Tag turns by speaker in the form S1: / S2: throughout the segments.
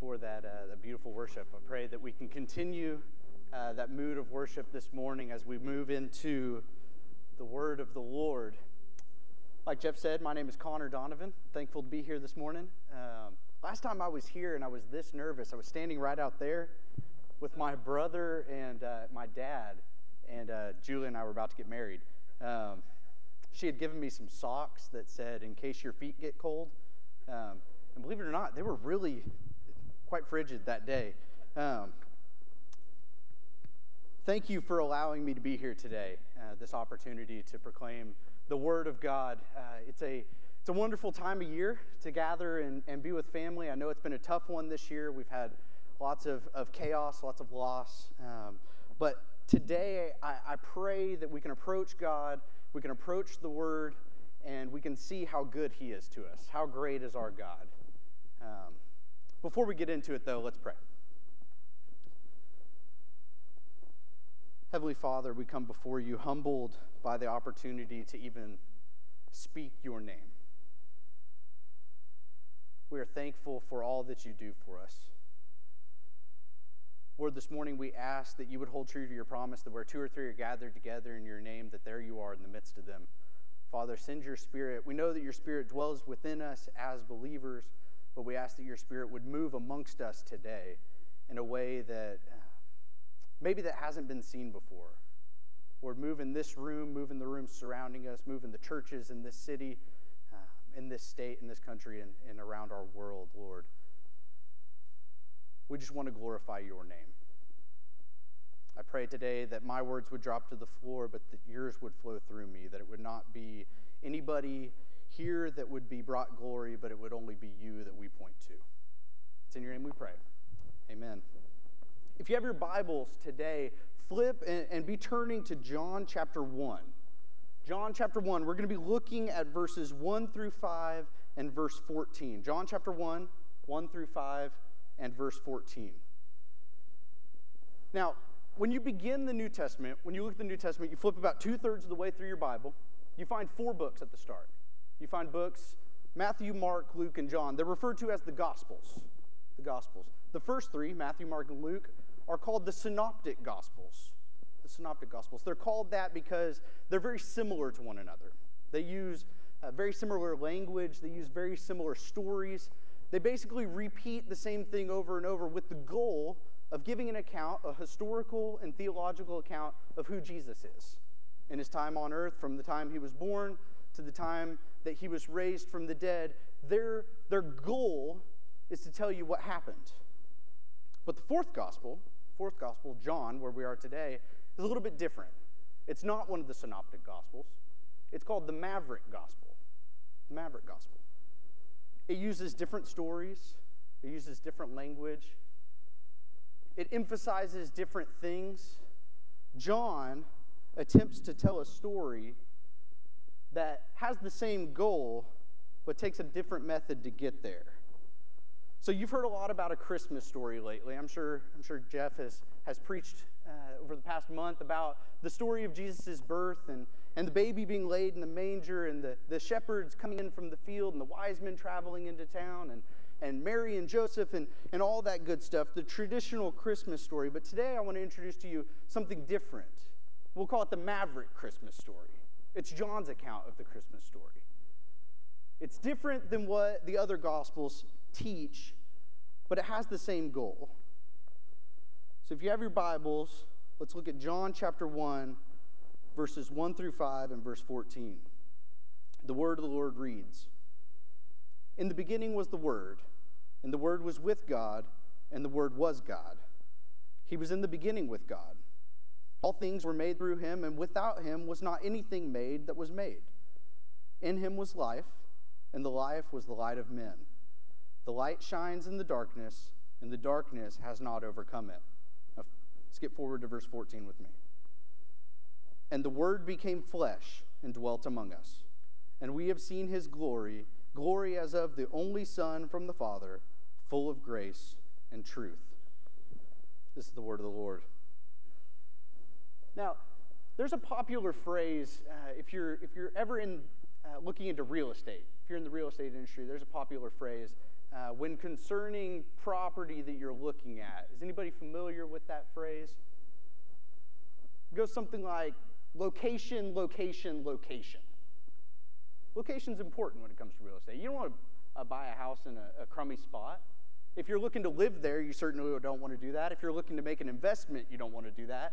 S1: for that, uh, that beautiful worship. I pray that we can continue uh, that mood of worship this morning as we move into the word of the Lord. Like Jeff said, my name is Connor Donovan. Thankful to be here this morning. Um, last time I was here and I was this nervous, I was standing right out there with my brother and uh, my dad, and uh, Julie and I were about to get married. Um, she had given me some socks that said, in case your feet get cold. Um, and believe it or not, they were really quite frigid that day. Um, thank you for allowing me to be here today, uh, this opportunity to proclaim the Word of God. Uh, it's, a, it's a wonderful time of year to gather and, and be with family. I know it's been a tough one this year. We've had lots of, of chaos, lots of loss. Um, but today, I, I pray that we can approach God, we can approach the Word, and we can see how good He is to us. How great is our God? Um, before we get into it, though, let's pray. Heavenly Father, we come before you humbled by the opportunity to even speak your name. We are thankful for all that you do for us. Lord, this morning we ask that you would hold true to your promise that where two or three are gathered together in your name, that there you are in the midst of them. Father, send your spirit. We know that your spirit dwells within us as believers, but we ask that your spirit would move amongst us today in a way that uh, maybe that hasn't been seen before. Lord, move in this room, move in the rooms surrounding us, move in the churches in this city, uh, in this state, in this country, and, and around our world, Lord. We just want to glorify your name. I pray today that my words would drop to the floor, but that yours would flow through me, that it would not be anybody here that would be brought glory, but it would only be you that we point to. It's in your name we pray. Amen. If you have your Bibles today, flip and, and be turning to John chapter 1. John chapter 1, we're going to be looking at verses 1 through 5 and verse 14. John chapter 1, 1 through 5 and verse 14. Now, when you begin the New Testament, when you look at the New Testament, you flip about two thirds of the way through your Bible, you find four books at the start. You find books Matthew, Mark, Luke, and John. They're referred to as the Gospels. The Gospels. The first three, Matthew, Mark, and Luke, are called the Synoptic Gospels. The Synoptic Gospels. They're called that because they're very similar to one another. They use uh, very similar language, they use very similar stories. They basically repeat the same thing over and over with the goal of giving an account, a historical and theological account of who Jesus is in his time on earth, from the time he was born to the time that he was raised from the dead. Their, their goal is to tell you what happened. But the fourth gospel, fourth gospel, John, where we are today, is a little bit different. It's not one of the synoptic gospels. It's called the Maverick Gospel. The Maverick Gospel. It uses different stories, it uses different language, it emphasizes different things. John attempts to tell a story that has the same goal, but takes a different method to get there. So you've heard a lot about a Christmas story lately. I'm sure, I'm sure Jeff has, has preached uh, over the past month about the story of Jesus' birth and, and the baby being laid in the manger and the, the shepherds coming in from the field and the wise men traveling into town and, and Mary and Joseph and, and all that good stuff, the traditional Christmas story. But today I want to introduce to you something different. We'll call it the Maverick Christmas story. It's John's account of the Christmas story. It's different than what the other Gospels teach, but it has the same goal. So if you have your Bibles, let's look at John chapter 1, verses 1 through 5 and verse 14. The word of the Lord reads In the beginning was the Word, and the Word was with God, and the Word was God. He was in the beginning with God. All things were made through him, and without him was not anything made that was made. In him was life, and the life was the light of men. The light shines in the darkness, and the darkness has not overcome it. Now, skip forward to verse 14 with me. And the Word became flesh and dwelt among us. And we have seen his glory, glory as of the only Son from the Father, full of grace and truth. This is the word of the Lord. Now, there's a popular phrase uh, if, you're, if you're ever in, uh, looking into real estate, if you're in the real estate industry, there's a popular phrase uh, when concerning property that you're looking at. Is anybody familiar with that phrase? It goes something like location, location, location. Location is important when it comes to real estate. You don't want to uh, buy a house in a, a crummy spot. If you're looking to live there, you certainly don't want to do that. If you're looking to make an investment, you don't want to do that.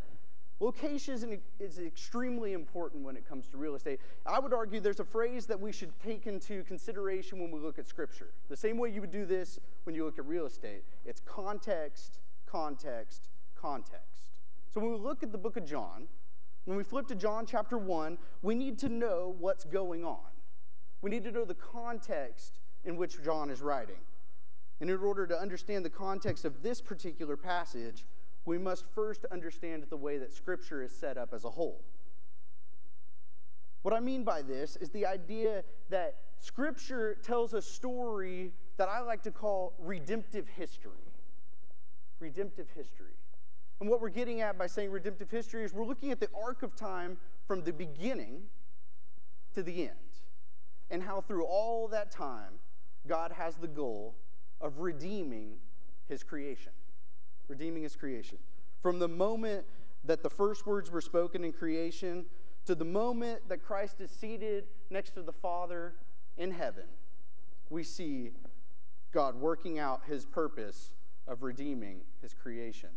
S1: Location is, an, is, extremely important when it comes to real estate. I would argue there's a phrase that we should take into consideration when we look at Scripture. The same way you would do this when you look at real estate it's context, context, context. So when we look at the book of John, when we flip to John chapter 1, we need to know what's going on. We need to know the context in which John is writing. And in order to understand the context of this particular passage, we must first understand the way that Scripture is set up as a whole. What I mean by this is the idea that Scripture tells a story that I like to call redemptive history. Redemptive history. And what we're getting at by saying redemptive history is we're looking at the arc of time from the beginning to the end, and how through all that time, God has the goal of redeeming his creation redeeming his creation. From the moment that the first words were spoken in creation to the moment that Christ is seated next to the Father in heaven, we see God working out his purpose of redeeming his creation.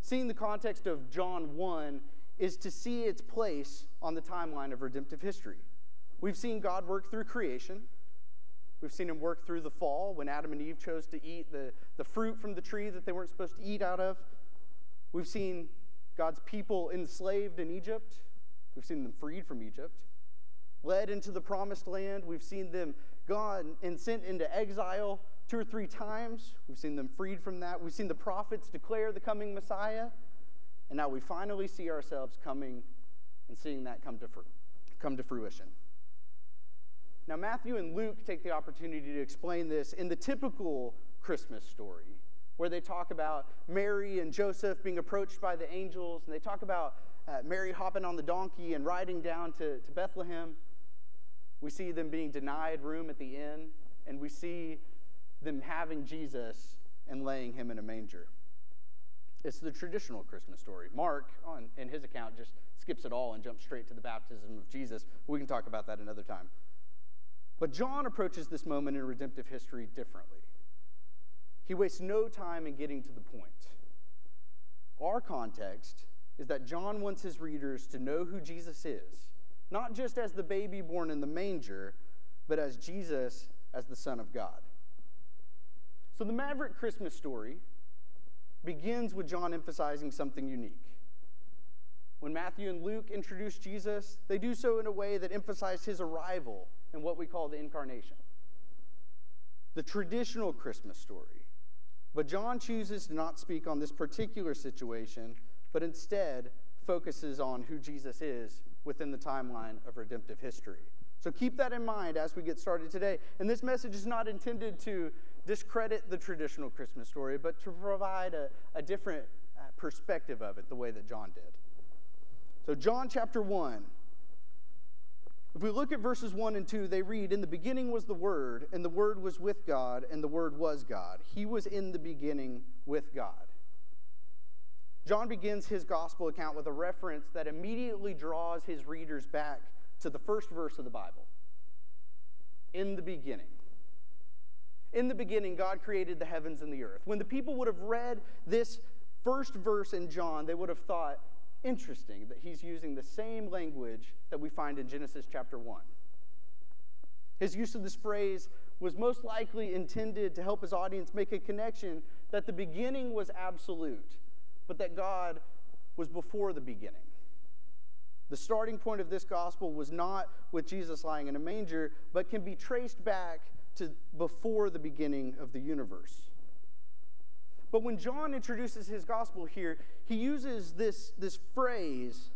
S1: Seeing the context of John 1 is to see its place on the timeline of redemptive history. We've seen God work through creation. We've seen him work through the fall when Adam and Eve chose to eat the, the fruit from the tree that they weren't supposed to eat out of. We've seen God's people enslaved in Egypt. We've seen them freed from Egypt, led into the promised land. We've seen them gone and sent into exile two or three times. We've seen them freed from that. We've seen the prophets declare the coming Messiah. And now we finally see ourselves coming and seeing that come to, fr- come to fruition. Now, Matthew and Luke take the opportunity to explain this in the typical Christmas story, where they talk about Mary and Joseph being approached by the angels, and they talk about uh, Mary hopping on the donkey and riding down to, to Bethlehem. We see them being denied room at the inn, and we see them having Jesus and laying him in a manger. It's the traditional Christmas story. Mark, on, in his account, just skips it all and jumps straight to the baptism of Jesus. We can talk about that another time. But John approaches this moment in redemptive history differently. He wastes no time in getting to the point. Our context is that John wants his readers to know who Jesus is, not just as the baby born in the manger, but as Jesus as the Son of God. So the Maverick Christmas story begins with John emphasizing something unique. When Matthew and Luke introduce Jesus, they do so in a way that emphasized his arrival and what we call the incarnation. The traditional Christmas story. But John chooses to not speak on this particular situation, but instead focuses on who Jesus is within the timeline of redemptive history. So keep that in mind as we get started today. And this message is not intended to discredit the traditional Christmas story, but to provide a, a different uh, perspective of it, the way that John did. So, John chapter 1 if we look at verses 1 and 2, they read, In the beginning was the Word, and the Word was with God, and the Word was God. He was in the beginning with God. John begins his gospel account with a reference that immediately draws his readers back to the first verse of the Bible. In the beginning. In the beginning, God created the heavens and the earth. When the people would have read this first verse in John, they would have thought, interesting that he's using the same language that we find in Genesis chapter 1. His use of this phrase was most likely intended to help his audience make a connection that the beginning was absolute, but that God was before the beginning. The starting point of this gospel was not with Jesus lying in a manger, but can be traced back to before the beginning of the universe. But when John introduces his gospel here, he uses this, this phrase,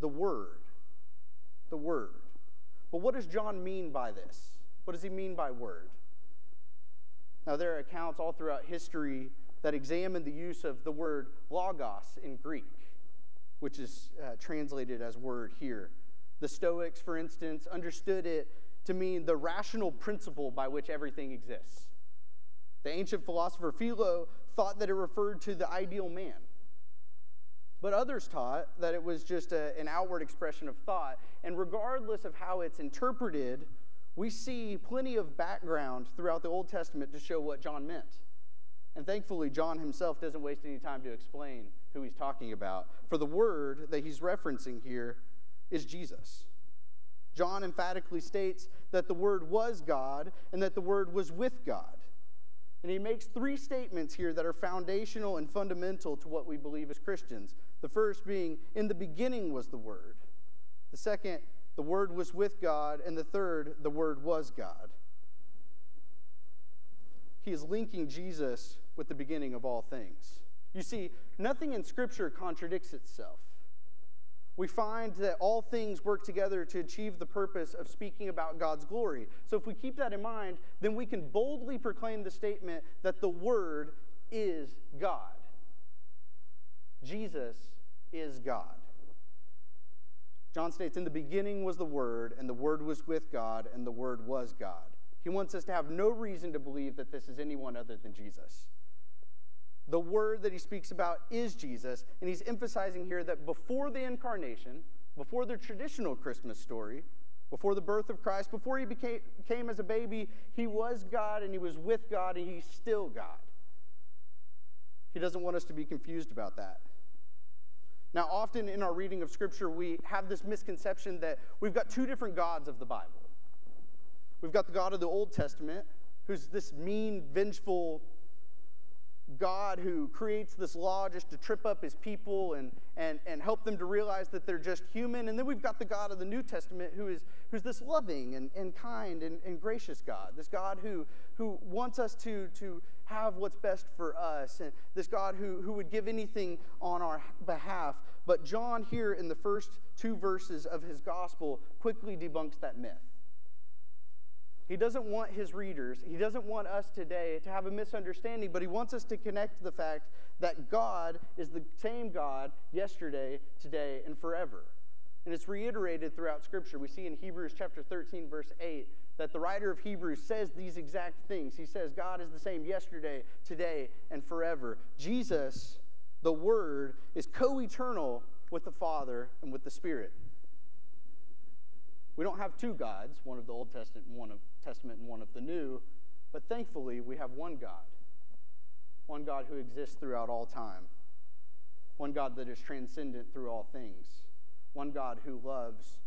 S1: the word. The word. But what does John mean by this? What does he mean by word? Now, there are accounts all throughout history that examine the use of the word logos in Greek, which is uh, translated as word here. The Stoics, for instance, understood it to mean the rational principle by which everything exists. The ancient philosopher Philo thought that it referred to the ideal man. But others taught that it was just a, an outward expression of thought. And regardless of how it's interpreted, we see plenty of background throughout the Old Testament to show what John meant. And thankfully, John himself doesn't waste any time to explain who he's talking about. For the word that he's referencing here is Jesus. John emphatically states that the Word was God and that the Word was with God. And he makes three statements here that are foundational and fundamental to what we believe as Christians. The first being, In the beginning was the Word. The second, the Word was with God. And the third, the Word was God. He is linking Jesus with the beginning of all things. You see, nothing in Scripture contradicts itself we find that all things work together to achieve the purpose of speaking about God's glory. So, if we keep that in mind, then we can boldly proclaim the statement that the Word is God. Jesus is God. John states, In the beginning was the Word, and the Word was with God, and the Word was God. He wants us to have no reason to believe that this is anyone other than Jesus. The word that he speaks about is Jesus, and he's emphasizing here that before the incarnation, before the traditional Christmas story, before the birth of Christ, before he became, came as a baby, he was God and he was with God and he's still God. He doesn't want us to be confused about that. Now, often in our reading of Scripture, we have this misconception that we've got two different gods of the Bible. We've got the God of the Old Testament, who's this mean, vengeful, God who creates this law just to trip up his people and, and, and help them to realize that they're just human. And then we've got the God of the New Testament who is who's this loving and, and kind and, and gracious God, this God who, who wants us to, to have what's best for us, and this God who, who would give anything on our behalf. But John, here in the first two verses of his gospel, quickly debunks that myth. He doesn't want his readers, he doesn't want us today to have a misunderstanding, but he wants us to connect the fact that God is the same God yesterday, today, and forever. And it's reiterated throughout Scripture. We see in Hebrews chapter 13, verse 8, that the writer of Hebrews says these exact things. He says, God is the same yesterday, today, and forever. Jesus, the Word, is co eternal with the Father and with the Spirit. We don't have two gods, one of the Old Testament and one of Testament and one of the New, but thankfully we have one God. One God who exists throughout all time. One God that is transcendent through all things. One God who loves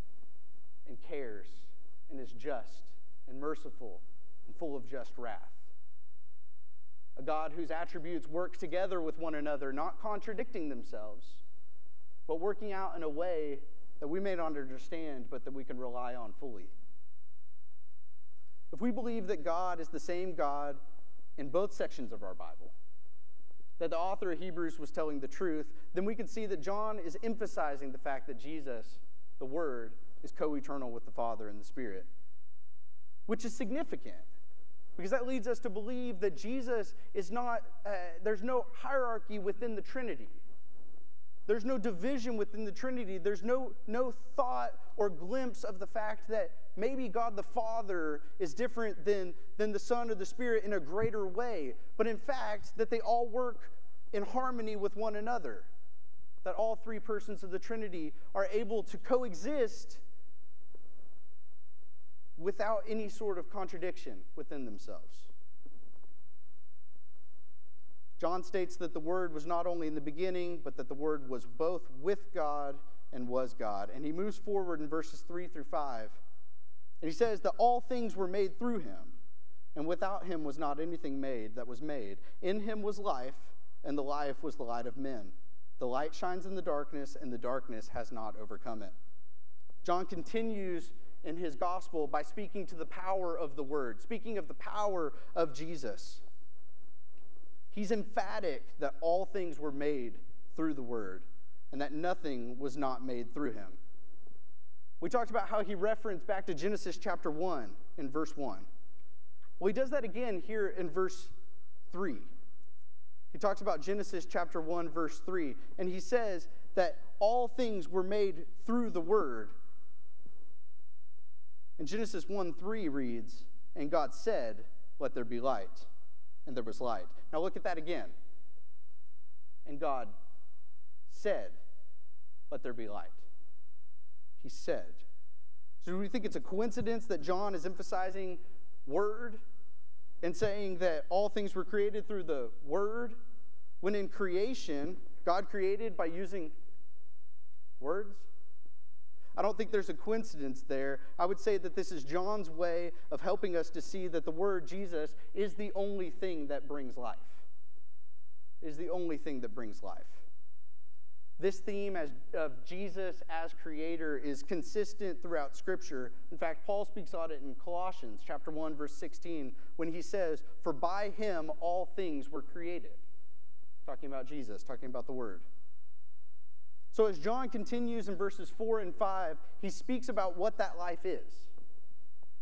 S1: and cares and is just and merciful and full of just wrath. A God whose attributes work together with one another, not contradicting themselves, but working out in a way that we may not understand, but that we can rely on fully. If we believe that God is the same God in both sections of our Bible, that the author of Hebrews was telling the truth, then we can see that John is emphasizing the fact that Jesus, the Word, is co eternal with the Father and the Spirit, which is significant because that leads us to believe that Jesus is not, uh, there's no hierarchy within the Trinity. There's no division within the Trinity. There's no, no thought or glimpse of the fact that maybe God the Father is different than, than the Son or the Spirit in a greater way. But in fact, that they all work in harmony with one another. That all three persons of the Trinity are able to coexist without any sort of contradiction within themselves. John states that the Word was not only in the beginning, but that the Word was both with God and was God. And he moves forward in verses 3 through 5. And he says that all things were made through him, and without him was not anything made that was made. In him was life, and the life was the light of men. The light shines in the darkness, and the darkness has not overcome it. John continues in his gospel by speaking to the power of the word, speaking of the power of Jesus. He's emphatic that all things were made through the Word and that nothing was not made through him. We talked about how he referenced back to Genesis chapter 1 in verse 1. Well, he does that again here in verse 3. He talks about Genesis chapter 1, verse 3, and he says that all things were made through the Word. And Genesis 1 3 reads, And God said, Let there be light. And there was light. Now look at that again. And God said, Let there be light. He said. So do we think it's a coincidence that John is emphasizing word and saying that all things were created through the word? When in creation, God created by using words? I don't think there's a coincidence there. I would say that this is John's way of helping us to see that the word Jesus is the only thing that brings life. Is the only thing that brings life. This theme as, of Jesus as creator is consistent throughout Scripture. In fact, Paul speaks on it in Colossians chapter 1, verse 16, when he says, For by him all things were created. Talking about Jesus, talking about the Word. So as John continues in verses 4 and 5, he speaks about what that life is.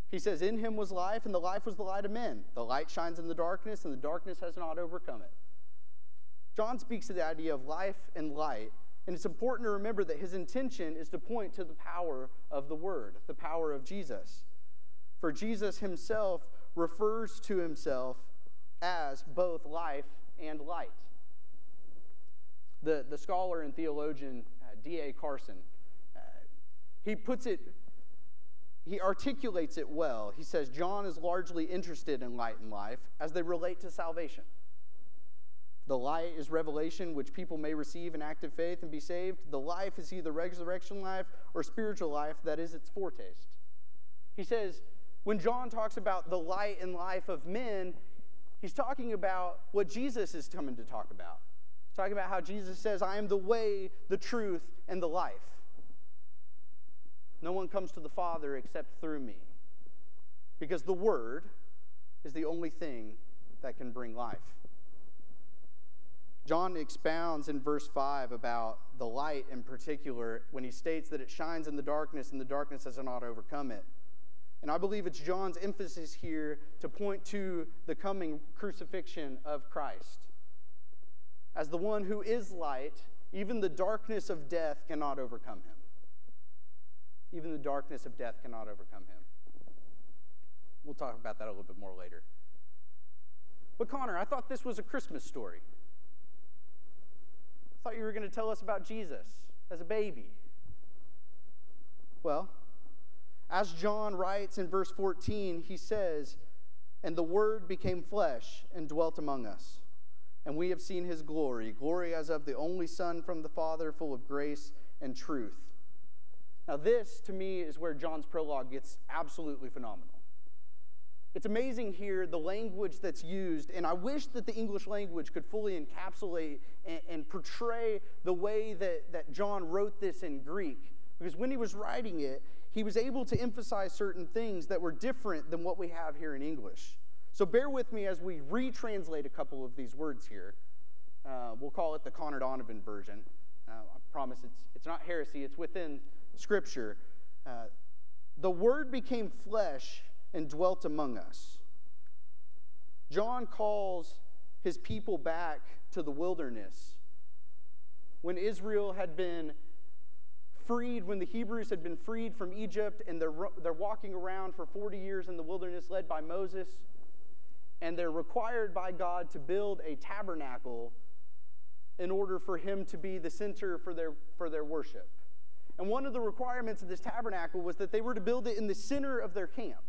S1: He says, In him was life, and the life was the light of men. The light shines in the darkness, and the darkness has not overcome it. John speaks to the idea of life and light and it's important to remember that his intention is to point to the power of the Word, the power of Jesus. For Jesus himself refers to himself as both life and light. The, the scholar and theologian uh, D.A. Carson, uh, he puts it, he articulates it well. He says, John is largely interested in light and life as they relate to salvation. The light is revelation, which people may receive in active faith and be saved. The life is either resurrection life or spiritual life, that is its foretaste. He says, when John talks about the light and life of men, he's talking about what Jesus is coming to talk about. Talking about how Jesus says, I am the way, the truth, and the life. No one comes to the Father except through me. Because the Word is the only thing that can bring life. John expounds in verse 5 about the light in particular when he states that it shines in the darkness and the darkness has not overcome it. And I believe it's John's emphasis here to point to the coming crucifixion of Christ. As the one who is light, even the darkness of death cannot overcome him. Even the darkness of death cannot overcome him. We'll talk about that a little bit more later. But Connor, I thought this was a Christmas story I thought you were going to tell us about Jesus as a baby. Well, as John writes in verse 14, he says, And the Word became flesh and dwelt among us. And we have seen his glory, glory as of the only Son from the Father, full of grace and truth. Now, this to me is where John's prologue gets absolutely phenomenal. It's amazing here the language that's used, and I wish that the English language could fully encapsulate and, and, portray the way that, that John wrote this in Greek. Because when he was writing it, he was able to emphasize certain things that were different than what we have here in English. So bear with me as we retranslate a couple of these words here. Uh, we'll call it the Connor Donovan version. Uh, I promise it's, it's not heresy, it's within Scripture. Uh, the Word became flesh and dwelt among us. John calls his people back to the wilderness. When Israel had been freed, when the Hebrews had been freed from Egypt, and they're, they're walking around for 40 years in the wilderness led by Moses, and they're required by God to build a tabernacle in order for him to be the center for their, for their worship. And one of the requirements of this tabernacle was that they were to build it in the center of their camp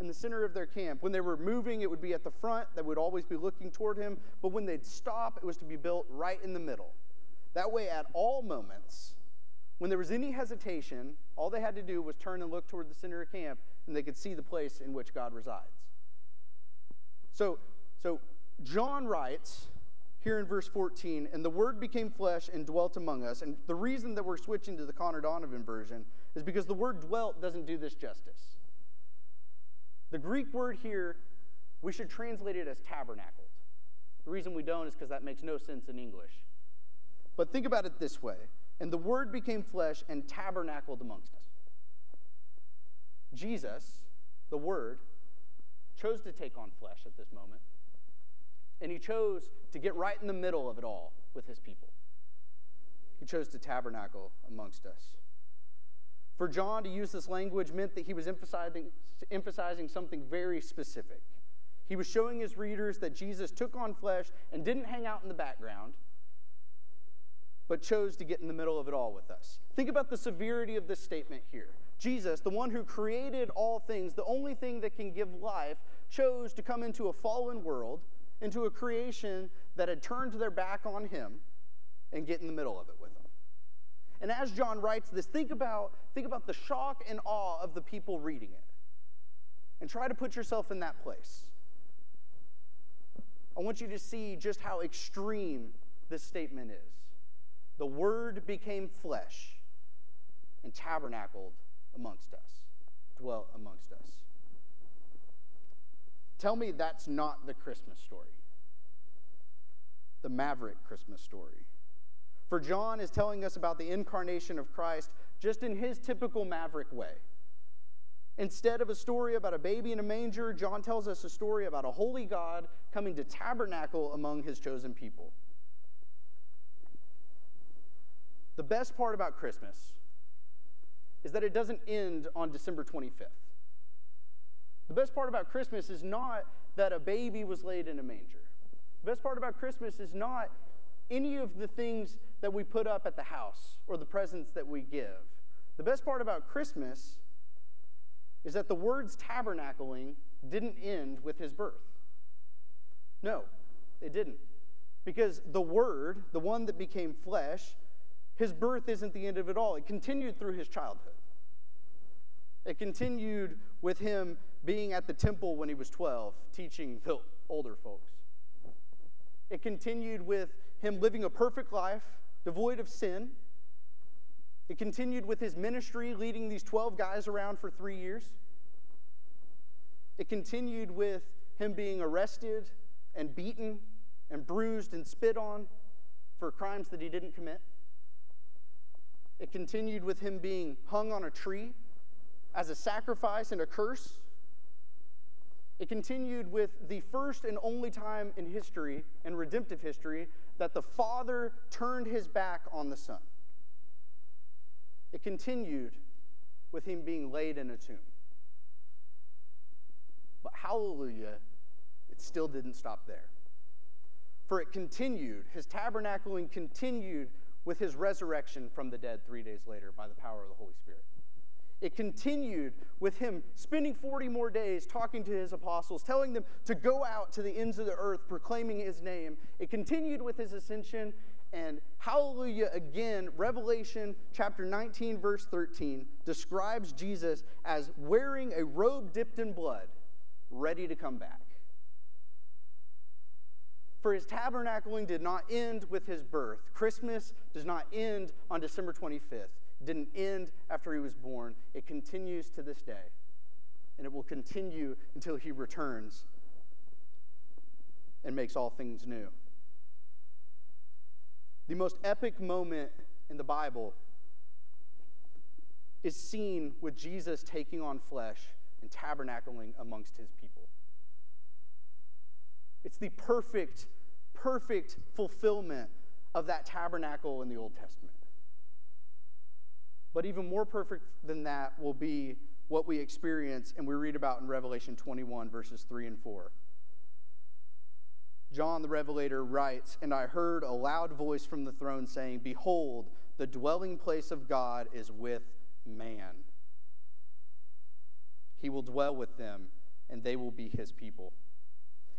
S1: in the center of their camp. When they were moving, it would be at the front, that would always be looking toward him. But when they'd stop, it was to be built right in the middle. That way, at all moments, when there was any hesitation, all they had to do was turn and look toward the center of camp, and they could see the place in which God resides. So, so John writes here in verse 14, and the word became flesh and dwelt among us. And the reason that we're switching to the Connor Donovan version is because the word dwelt doesn't do this justice. The Greek word here, we should translate it as tabernacled. The reason we don't is because that makes no sense in English. But think about it this way and the word became flesh and tabernacled amongst us. Jesus, the word, chose to take on flesh at this moment. And he chose to get right in the middle of it all with his people. He chose to tabernacle amongst us. For John to use this language meant that he was emphasizing, emphasizing something very specific. He was showing his readers that Jesus took on flesh and didn't hang out in the background, but chose to get in the middle of it all with us. Think about the severity of this statement here. Jesus, the one who created all things, the only thing that can give life, chose to come into a fallen world, into a creation that had turned their back on him, and get in the middle of it with them. And as John writes this, think about, think about the shock and awe of the people reading it. And try to put yourself in that place. I want you to see just how extreme this statement is. The Word became flesh and tabernacled amongst us, dwell amongst us. Tell me that's not the Christmas story, the maverick Christmas story. For John is telling us about the incarnation of Christ just in his typical maverick way. Instead of a story about a baby in a manger, John tells us a story about a holy God coming to tabernacle among his chosen people. The best part about Christmas is that it doesn't end on December 25th. The best part about Christmas is not that a baby was laid in a manger. The best part about Christmas is not any of the things that we put up at the house or the presents that we give. The best part about Christmas is that the words tabernacling didn't end with his birth. No, it didn't. Because the Word, the one that became flesh, his birth isn't the end of it all. It continued through his childhood. It continued with him being at the temple when he was 12, teaching the older folks. It continued with him living a perfect life, devoid of sin. It continued with his ministry, leading these 12 guys around for three years. It continued with him being arrested and beaten and bruised and spit on for crimes that he didn't commit. It continued with him being hung on a tree as a sacrifice and a curse. It continued with the first and only time in history, in redemptive history, that the Father turned his back on the Son. It continued with him being laid in a tomb. But hallelujah, it still didn't stop there. For it continued, his tabernacling continued with his resurrection from the dead three days later by the power of the Holy Spirit. It continued with him spending 40 more days talking to his apostles, telling them to go out to the ends of the earth, proclaiming his name. It continued with his ascension, and hallelujah again, Revelation chapter 19, verse 13 describes Jesus as wearing a robe dipped in blood, ready to come back. For his tabernacling did not end with his birth. Christmas does not end on December 25th. It didn't end after he was born. It continues to this day. And it will continue until he returns and makes all things new. The most epic moment in the Bible is seen with Jesus taking on flesh and tabernacling amongst his people. It's the perfect, perfect fulfillment of that tabernacle in the Old Testament. But even more perfect than that will be what we experience and we read about in Revelation 21, verses 3 and 4. John the Revelator writes, And I heard a loud voice from the throne saying, Behold, the dwelling place of God is with man. He will dwell with them, and they will be his people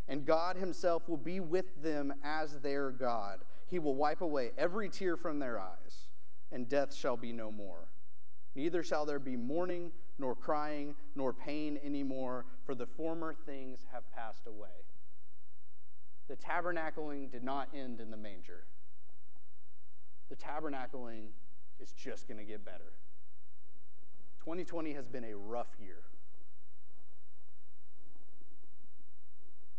S1: and God Himself will be with them as their God. He will wipe away every tear from their eyes, and death shall be no more. Neither shall there be mourning, nor crying, nor pain anymore, for the former things have passed away. The tabernacling did not end in the manger. The tabernacling is just going to get better. 2020 has been a rough year.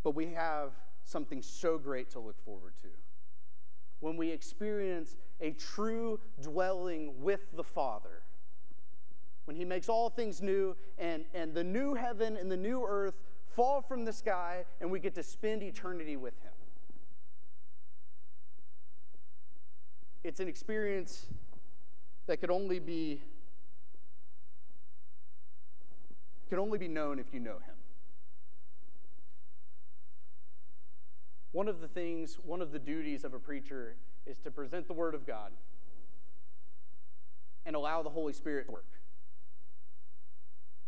S1: But we have something so great to look forward to. When we experience a true dwelling with the Father, when He makes all things new and, and the new heaven and the new earth fall from the sky and we get to spend eternity with Him. It's an experience that could only be can only be known if you know him. One of the things, one of the duties of a preacher is to present the Word of God and allow the Holy Spirit to work.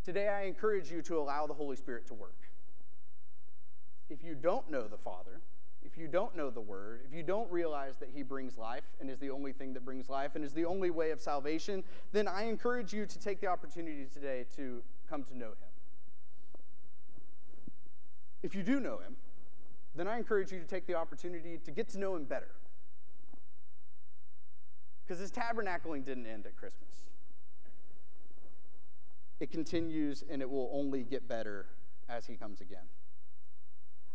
S1: Today, I encourage you to allow the Holy Spirit to work. If you don't know the Father, if you don't know the Word, if you don't realize that He brings life and is the only thing that brings life and is the only way of salvation, then I encourage you to take the opportunity today to come to know Him. If you do know Him, then I encourage you to take the opportunity to get to know Him better. Because His tabernacling didn't end at Christmas, it continues and it will only get better as He comes again.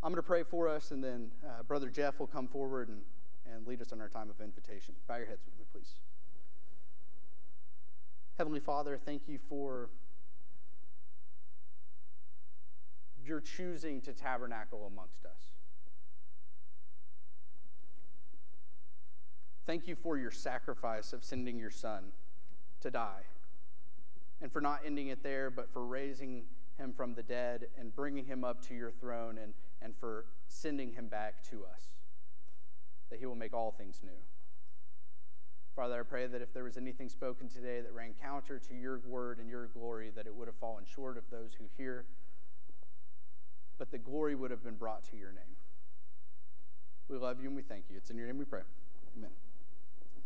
S1: I'm going to pray for us, and then uh, Brother Jeff will come forward and, and lead us in our time of invitation. Bow your heads with me, please. Heavenly Father, thank you for your choosing to tabernacle amongst us. Thank you for your sacrifice of sending your son to die, and for not ending it there, but for raising him from the dead and bringing him up to your throne and, and for sending him back to us, that he will make all things new. Father, I pray that if there was anything spoken today that ran counter to your word and your glory, that it would have fallen short of those who hear, but the glory would have been brought to your name. We love you and we thank you. It's in your name we pray. Amen.